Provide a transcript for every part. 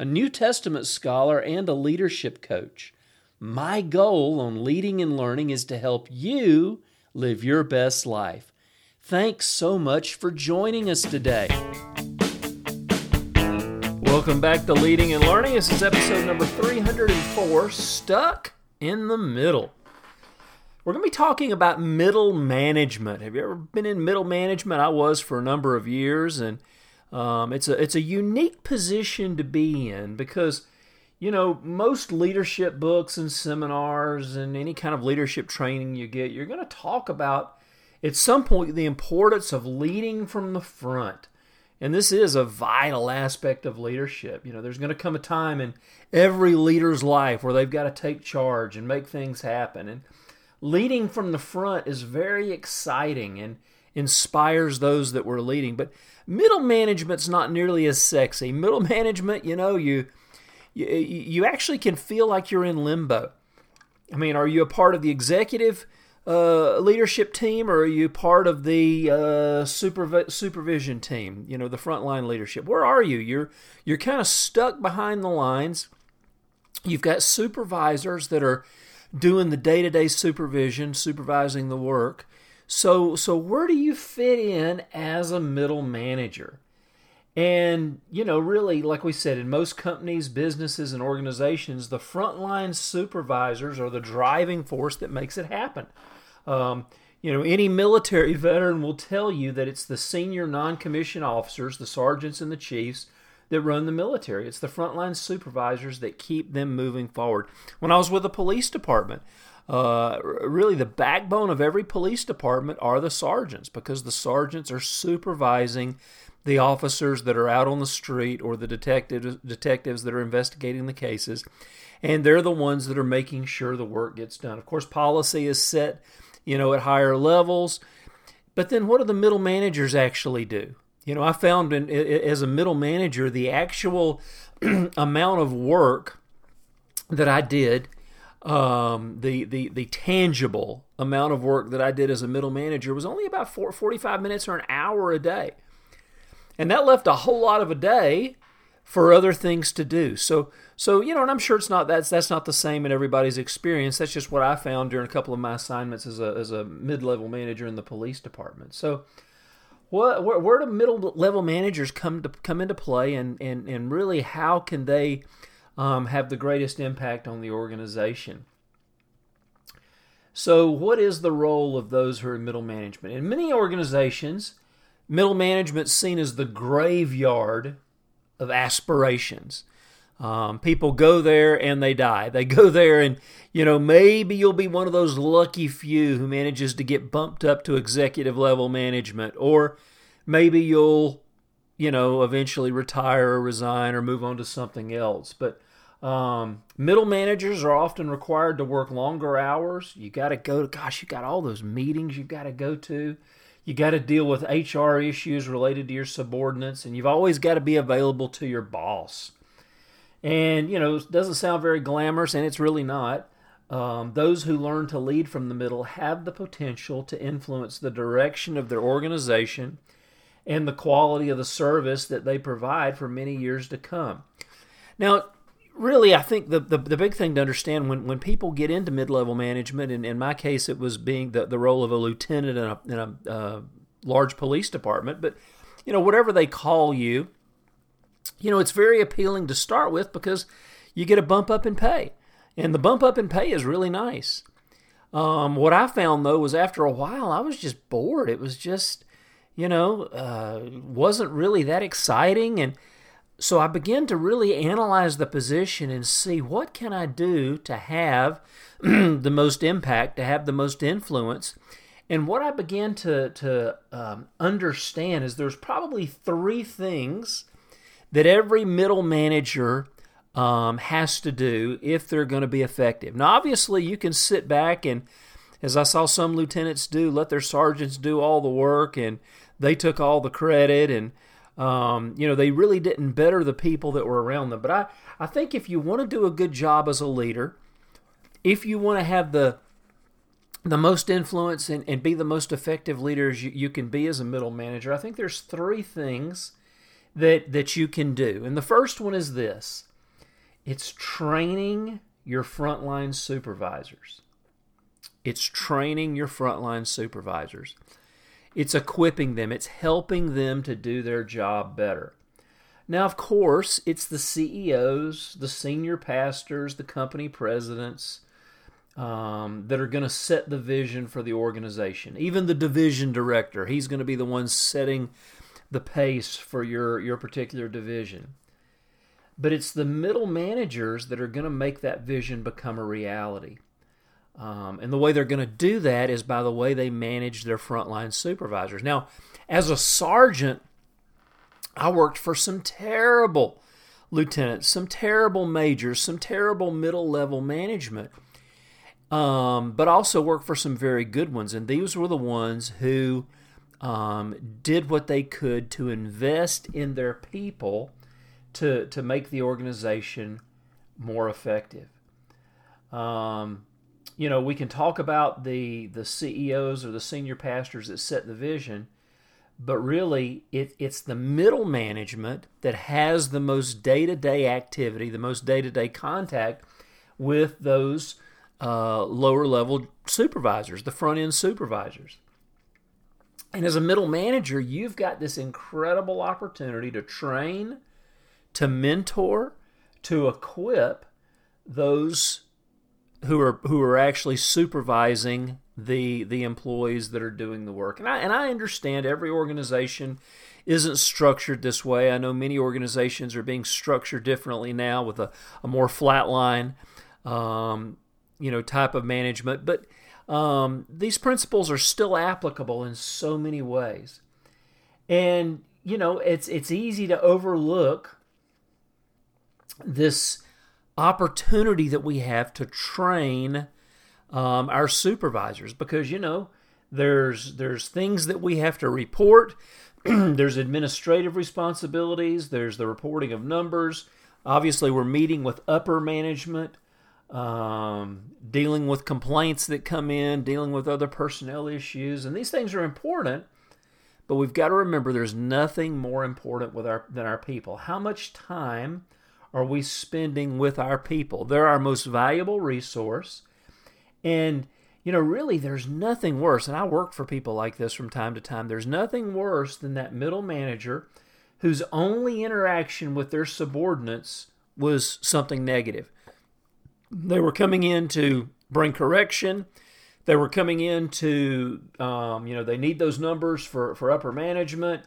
a New Testament scholar, and a leadership coach. My goal on leading and learning is to help you live your best life. Thanks so much for joining us today. Welcome back to Leading and Learning. This is episode number 304 Stuck in the Middle. We're going to be talking about middle management. Have you ever been in middle management? I was for a number of years, and um, it's a it's a unique position to be in because you know most leadership books and seminars and any kind of leadership training you get, you're going to talk about at some point the importance of leading from the front. And this is a vital aspect of leadership. You know, there's going to come a time in every leader's life where they've got to take charge and make things happen. And leading from the front is very exciting and inspires those that we're leading. But middle management's not nearly as sexy. Middle management, you know, you you, you actually can feel like you're in limbo. I mean, are you a part of the executive uh, leadership team or are you part of the uh, supervi- supervision team? You know, the frontline leadership. Where are you? You're you're kind of stuck behind the lines. You've got supervisors that are doing the day-to-day supervision, supervising the work. So so where do you fit in as a middle manager? And, you know, really, like we said, in most companies, businesses, and organizations, the frontline supervisors are the driving force that makes it happen. Um, you know, any military veteran will tell you that it's the senior non commissioned officers, the sergeants and the chiefs, that run the military. It's the frontline supervisors that keep them moving forward. When I was with the police department, uh, really the backbone of every police department are the sergeants because the sergeants are supervising the officers that are out on the street or the detectives detectives that are investigating the cases and they're the ones that are making sure the work gets done. Of course policy is set you know at higher levels but then what do the middle managers actually do? You know i found in, as a middle manager the actual amount of work that i did um, the, the, the tangible amount of work that I did as a middle manager was only about four, 45 minutes or an hour a day. And that left a whole lot of a day for other things to do. So, so you know, and I'm sure it's not that's that's not the same in everybody's experience. That's just what I found during a couple of my assignments as a as a mid level manager in the police department. So, what where, where do middle level managers come to come into play, and and and really how can they um, have the greatest impact on the organization. So, what is the role of those who are in middle management? In many organizations, middle management is seen as the graveyard of aspirations. Um, people go there and they die. They go there and, you know, maybe you'll be one of those lucky few who manages to get bumped up to executive level management, or maybe you'll, you know, eventually retire or resign or move on to something else. But um, middle managers are often required to work longer hours. You got to go to, gosh, you got all those meetings you've got to go to. You got to deal with HR issues related to your subordinates, and you've always got to be available to your boss. And, you know, it doesn't sound very glamorous, and it's really not. Um, those who learn to lead from the middle have the potential to influence the direction of their organization and the quality of the service that they provide for many years to come. Now, really, I think the, the, the big thing to understand when, when people get into mid level management, and in my case, it was being the, the role of a lieutenant in a, in a uh, large police department, but you know, whatever they call you, you know, it's very appealing to start with because you get a bump up in pay, and the bump up in pay is really nice. Um, what I found though was after a while, I was just bored. It was just, you know, uh, wasn't really that exciting, and so I began to really analyze the position and see what can I do to have the most impact, to have the most influence. And what I began to, to um, understand is there's probably three things that every middle manager um, has to do if they're going to be effective. Now, obviously, you can sit back and, as I saw some lieutenants do, let their sergeants do all the work and they took all the credit and um, you know they really didn't better the people that were around them. But I, I think if you want to do a good job as a leader, if you want to have the the most influence and, and be the most effective leaders you, you can be as a middle manager, I think there's three things that that you can do. And the first one is this it's training your frontline supervisors. It's training your frontline supervisors. It's equipping them, it's helping them to do their job better. Now, of course, it's the CEOs, the senior pastors, the company presidents um, that are going to set the vision for the organization. Even the division director, he's going to be the one setting the pace for your, your particular division. But it's the middle managers that are going to make that vision become a reality. Um, and the way they're going to do that is by the way they manage their frontline supervisors. Now, as a sergeant, I worked for some terrible lieutenants, some terrible majors, some terrible middle level management, um, but also worked for some very good ones. And these were the ones who um, did what they could to invest in their people to to make the organization more effective. Um, you know, we can talk about the the CEOs or the senior pastors that set the vision, but really it, it's the middle management that has the most day to day activity, the most day to day contact with those uh, lower level supervisors, the front end supervisors. And as a middle manager, you've got this incredible opportunity to train to mentor, to equip those who are who are actually supervising the the employees that are doing the work. And I and I understand every organization isn't structured this way. I know many organizations are being structured differently now with a, a more flatline um, you know type of management, but um, these principles are still applicable in so many ways. And you know, it's it's easy to overlook this opportunity that we have to train um, our supervisors because you know there's there's things that we have to report. There's administrative responsibilities. There's the reporting of numbers. Obviously we're meeting with upper management um, dealing with complaints that come in dealing with other personnel issues and these things are important but we've got to remember there's nothing more important with our than our people. How much time are we spending with our people? They're our most valuable resource. And, you know, really, there's nothing worse. And I work for people like this from time to time. There's nothing worse than that middle manager whose only interaction with their subordinates was something negative. They were coming in to bring correction. They were coming in to, um, you know, they need those numbers for, for upper management,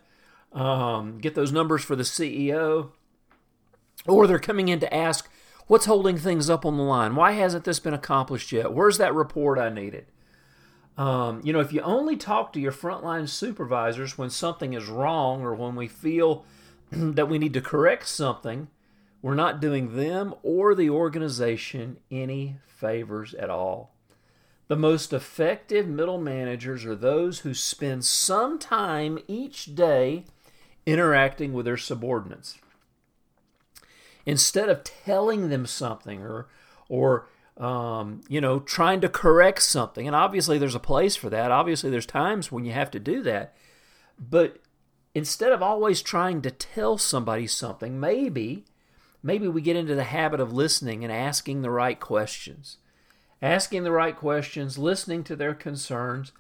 um, get those numbers for the CEO or they're coming in to ask, what's holding things up on the line? Why hasn't this been accomplished yet? Where's that report I needed? Um, you know, if you only talk to your frontline supervisors when something is wrong or when we feel that we need to correct something, we're not doing them or the organization any favors at all. The most effective middle managers are those who spend some time each day interacting with their subordinates instead of telling them something or or um, you know trying to correct something. And obviously there's a place for that. Obviously there's times when you have to do that. But instead of always trying to tell somebody something maybe maybe we get into the habit of listening and asking the right questions. Asking the right questions listening to their concerns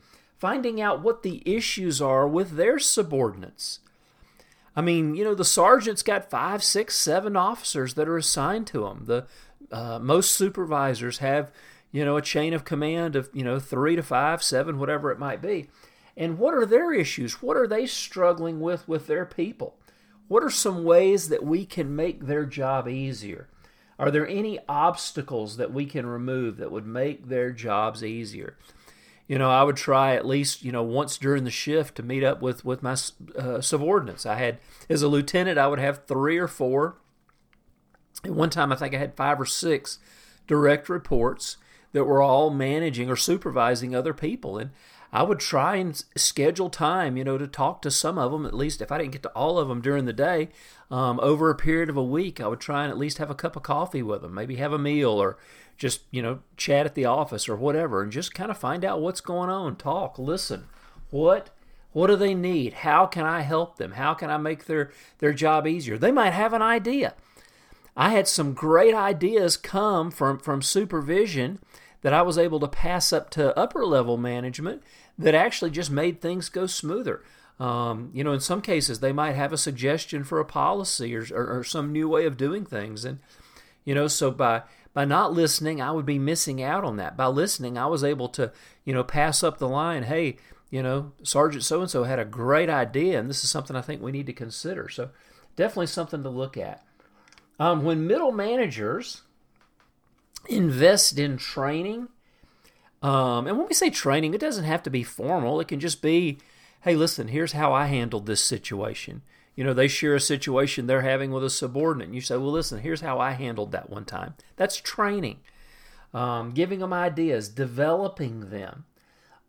finding out what the issues are with their subordinates I mean, you know, the sergeant's got five, six, seven officers that are assigned to him. The uh, most supervisors have, you know, a chain of command of you know three to five, seven, whatever it might be. And what are their issues? What are they struggling with with their people? What are some ways that we can make their job easier? Are there any obstacles that we can remove that would make their jobs easier? You know, I would try at least, you know, once during the shift to meet up with with my uh, subordinates. I had as a lieutenant, I would have three or four At one time, I think I had five or six direct reports that were all managing or supervising other people. And I would try and schedule time, you know, to talk to some of them, at least if I didn't get to all of them during the day, um, over a period of a week, I would try and at least have a cup of coffee with them, maybe have a meal or just, you know, chat at the office or whatever and just kind of find out what's going on, talk, listen. What what do they need? How can I help them? How can I make their, their job easier? They might have an idea. I had some great ideas come from, from supervision that I was able to pass up to upper level management that actually just made things go smoother. Um, you know, in some cases, they might have a suggestion for a policy or, or, or, some new way of doing things. And, you know, so by, by not listening, I would be missing out on that. By listening, I was able to, you know, pass up the line, hey, you know, Sergeant so and so had a great idea, and this is something I think we need to consider. So, definitely something to look at. Um, when middle managers invest in training. Um, and when we say training, it doesn't have to be formal. It can just be, hey, listen, here's how I handled this situation. You know, they share a situation they're having with a subordinate. And you say, well, listen, here's how I handled that one time. That's training. Um, giving them ideas, developing them.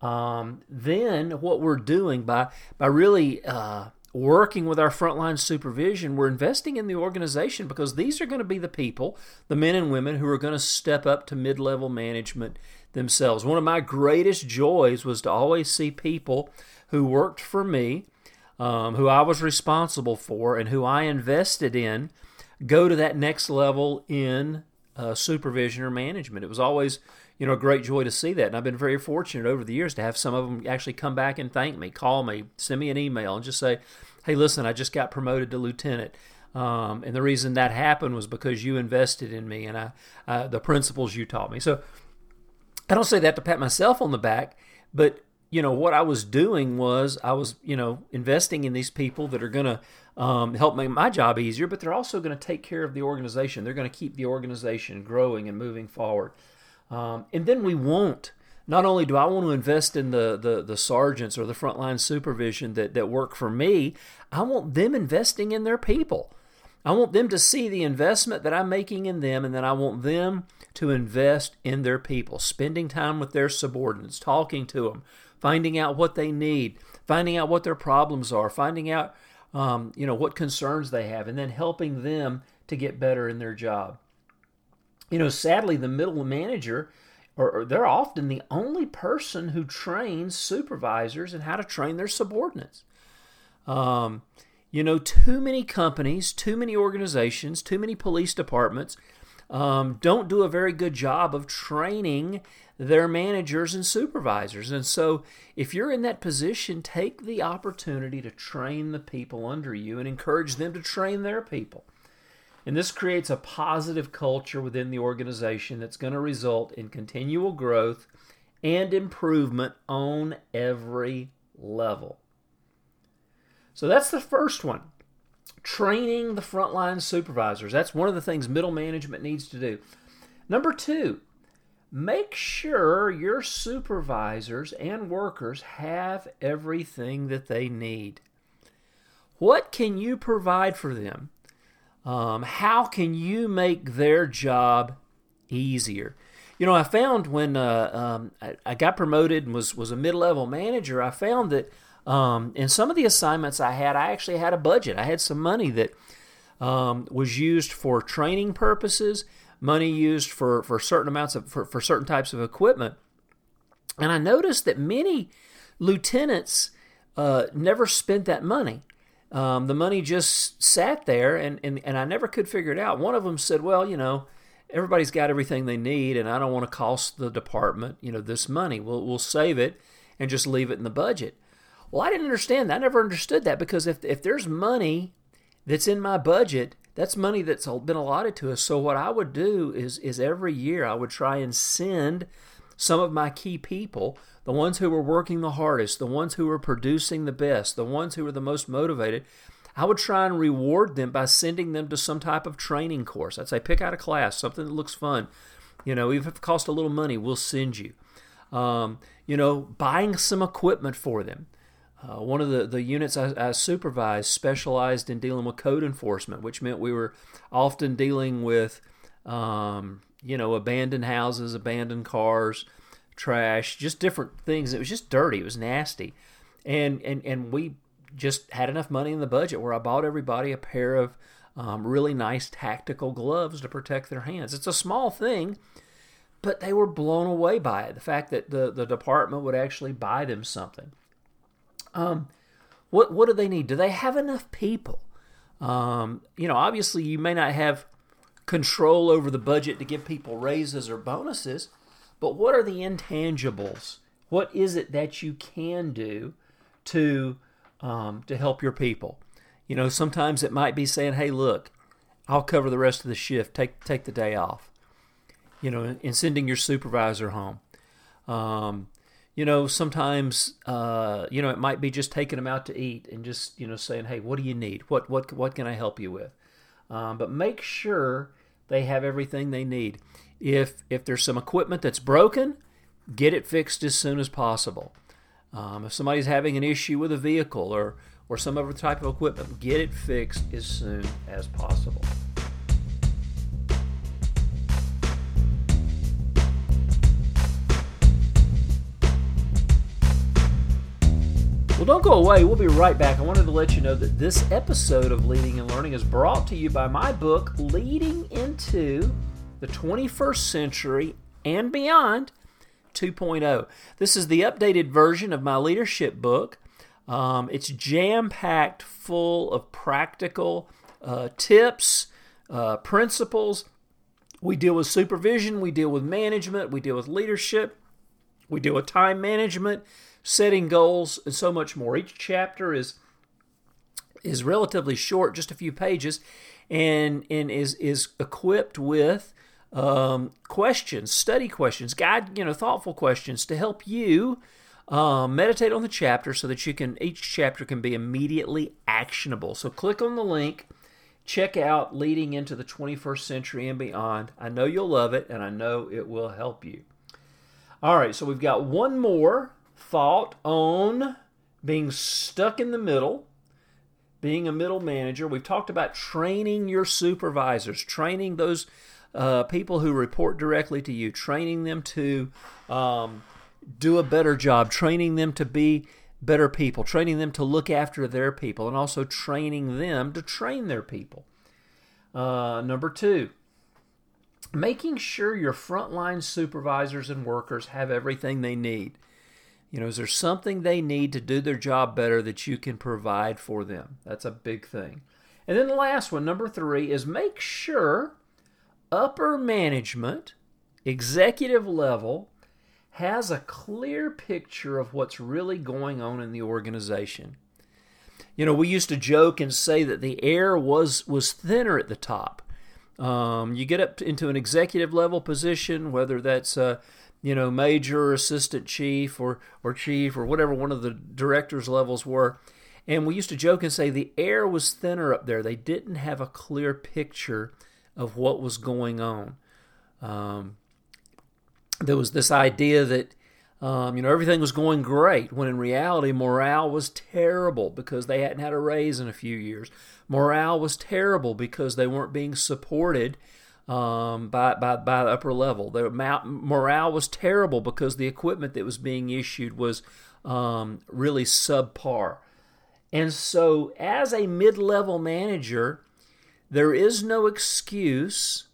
Um, then what we're doing by by really uh, working with our frontline supervision, we're investing in the organization because these are going to be the people, the men and women who are going to step up to mid level management themselves. One of my greatest joys was to always see people who worked for me, um, who I was responsible for, and who I invested in go to that next level in uh, supervision or management. It was always you know, a great joy to see that. And I've been very fortunate over the years to have some of them actually come back and thank me, call me, send me an email, and just say, hey, listen, I just got promoted to lieutenant. Um, and the reason that happened was because you invested in me and I, uh, the principles you taught me. So I don't say that to pat myself on the back, but you know what I was doing was I was you know investing in these people that are going to um, help make my job easier, but they're also going to take care of the organization. They're going to keep the organization growing and moving forward. Um, and then we won't. Not only do I want to invest in the, the, the sergeants or the frontline supervision that, that work for me, I want them investing in their people. I want them to see the investment that I'm making in them, and then I want them to invest in their people, spending time with their subordinates, talking to them, finding out what they need, finding out what their problems are, finding out um, you know what concerns they have, and then helping them to get better in their job you know, sadly, the middle manager, or, or they're often the only person who trains supervisors and how to train their subordinates. Um, you know, too many companies, too many organizations, too many police departments um, don't do a very good job of training their managers and supervisors. And so, if you're in that position, take the opportunity to train the people under you and encourage them to train their people. And this creates a positive culture within the organization that's going to result in continual growth and improvement on every level. So that's the first one. Training the frontline supervisors. That's one of the things middle management needs to do. Number two, make sure your supervisors and workers have everything that they need. What can you provide for them? Um, how can you make their job easier? You know, I found when uh, um, I, I, got promoted and was was a mid level manager, I found that um, in some of the assignments I had, I actually had a budget. I had some money that um, was used for training purposes, money used for for certain amounts of for, for certain types of equipment, and I noticed that many lieutenants uh, never spent that money. Um, the money just sat there, and, and, and I never could figure it out. One of them said, Well, you know, everybody's got everything they need, and I don't want to cost the department, you know, this money. We'll, we'll save it and just leave it in the budget. Well, I didn't understand that. I never understood that because if, if there's money that's in my budget, that's money that's been allotted to us. So what I would do is is every year I would try and send some of my key people the ones who were working the hardest, the ones who were producing the best, the ones who were the most motivated, I would try and reward them by sending them to some type of training course. I'd say, pick out a class, something that looks fun. You know, even if it costs a little money, we'll send you. Um, you know, buying some equipment for them. Uh, one of the, the units I, I, supervised specialized in dealing with code enforcement, which meant we were often dealing with, um, you know, abandoned houses, abandoned cars, trash, just different things. It was just dirty. It was nasty, and and and we just had enough money in the budget where I bought everybody a pair of um, really nice tactical gloves to protect their hands. It's a small thing, but they were blown away by it. The fact that the the department would actually buy them something. Um, what what do they need? Do they have enough people? Um, you know, obviously you may not have control over the budget to give people raises or bonuses, but what are the intangibles? What is it that you can do to um, to help your people? You know, sometimes it might be saying, "Hey, look, I'll cover the rest of the shift. Take take the day off." You know, and sending your supervisor home. Um, you know, sometimes uh, you know it might be just taking them out to eat and just you know saying, "Hey, what do you need? What what what can I help you with?" Um, but make sure they have everything they need. If if there's some equipment that's broken, get it fixed as soon as possible. Um, if somebody's having an issue with a vehicle or or some other type of equipment, get it fixed as soon as possible. Well, don't go away. We'll be right back. I wanted to let you know that this episode of Leading and Learning is brought to you by my book, Leading into the 21st Century and Beyond 2.0. This is the updated version of my leadership book. Um, it's jam packed full of practical uh, tips, uh, principles. We deal with supervision, we deal with management, we deal with leadership, we deal with time management setting goals, and so much more. Each chapter is is relatively short, just a few pages, and and is is equipped with um, questions, study questions, guide you know thoughtful questions to help you um, meditate on the chapter so that you can each chapter can be immediately actionable. So click on the link. Check out Leading into the 21st Century and Beyond. I know you'll love it, and I know it will help you. All right, so we've got one more thought on being stuck in the middle, being a middle manager. We've talked about training your supervisors, training those uh, people who report directly to you, training them to um, do a better job, training them to be better people, training them to look after their people, and also training them to train their people. Uh, number two, making sure your frontline supervisors and workers have everything they need. You know, is there something they need to do their job better that you can provide for them? That's a big thing. And then the last one, number three, is make sure upper management, executive level, has a clear picture of what's really going on in the organization. You know, we used to joke and say that the air was was thinner at the top. Um, you get up into an executive level position, whether that's uh, you know, major assistant chief or, or chief or whatever one of the directors' levels were. And we used to joke and say the air was thinner up there. They didn't have a clear picture of what was going on. Um, there was this idea that, um, you know, everything was going great, when in reality, morale was terrible because they hadn't had a raise in a few years. Morale was terrible because they weren't being supported um, by, by, by the upper level. The morale was terrible because the equipment that was being issued was um, really subpar. And so, as a mid level manager, there is no excuse,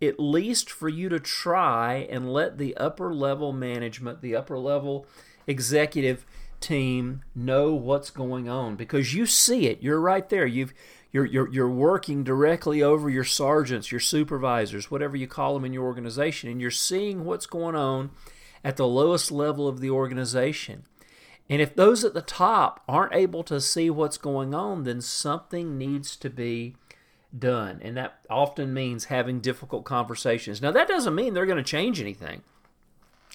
at least for you to try and let the upper level management, the upper level executive team know what's going on because you see it. You're right there. You've you're, you're, you're working directly over your sergeants, your supervisors, whatever you call them in your organization, and you're seeing what's going on at the lowest level of the organization. And if those at the top aren't able to see what's going on, then something needs to be done. And that often means having difficult conversations. Now, that doesn't mean they're going to change anything.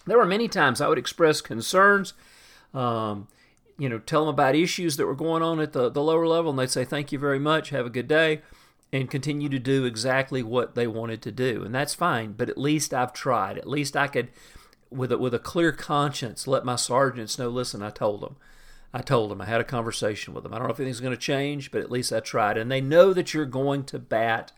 There were many times I would express concerns. Um, you know, tell them about issues that were going on at the, the lower level, and they'd say, Thank you very much, have a good day, and continue to do exactly what they wanted to do. And that's fine, but at least I've tried. At least I could, with a, with a clear conscience, let my sergeants know listen, I told them. I told them, I had a conversation with them. I don't know if anything's going to change, but at least I tried. And they know that you're going to bat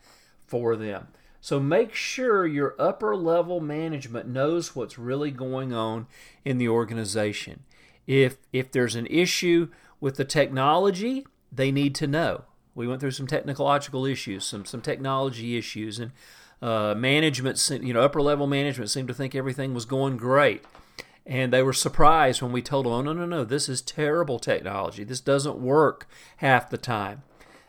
for them. So make sure your upper level management knows what's really going on in the organization. If if there's an issue with the technology, they need to know. We went through some technological issues, some some technology issues, and uh, management, you know, upper level management seemed to think everything was going great. And they were surprised when we told them, oh, no, no, no, this is terrible technology. This doesn't work half the time.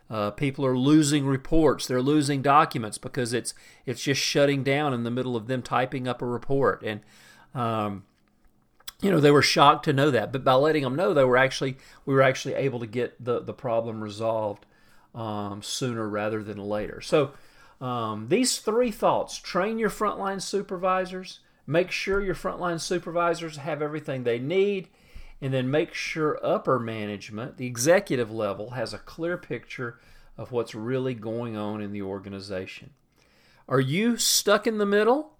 Uh, people are losing reports. They're losing documents because it's it's just shutting down in the middle of them typing up a report. And um, you know they were shocked to know that, but by letting them know, they were actually we were actually able to get the the problem resolved um, sooner rather than later. So um, these three thoughts: train your frontline supervisors, make sure your frontline supervisors have everything they need and then make sure upper management, the executive level, has a clear picture of what's really going on in the organization. Are you stuck in the middle?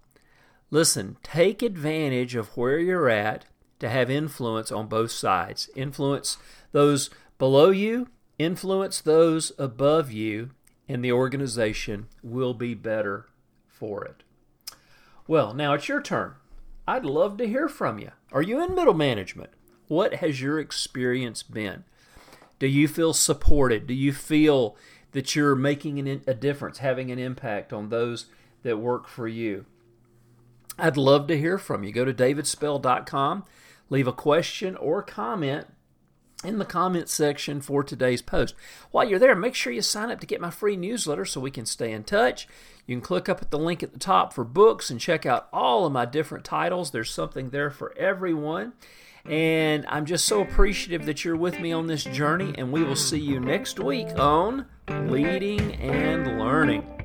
Listen, take advantage of where you're at to have influence on both sides. Influence those below you, influence those above you, and the organization will be better for it. Well, now it's your turn. I'd love to hear from you. Are you in middle management? What has your experience been? Do you feel supported? Do you feel that you're making an, a difference, having an impact on those that work for you? I'd love to hear from you. Go to davidspell.com, leave a question or comment in the comment section for today's post. While you're there, make sure you sign up to get my free newsletter so we can stay in touch. You can click up at the link at the top for books and check out all of my different titles. There's something there for everyone. And I'm just so appreciative that you're with me on this journey. And we will see you next week on Leading and Learning.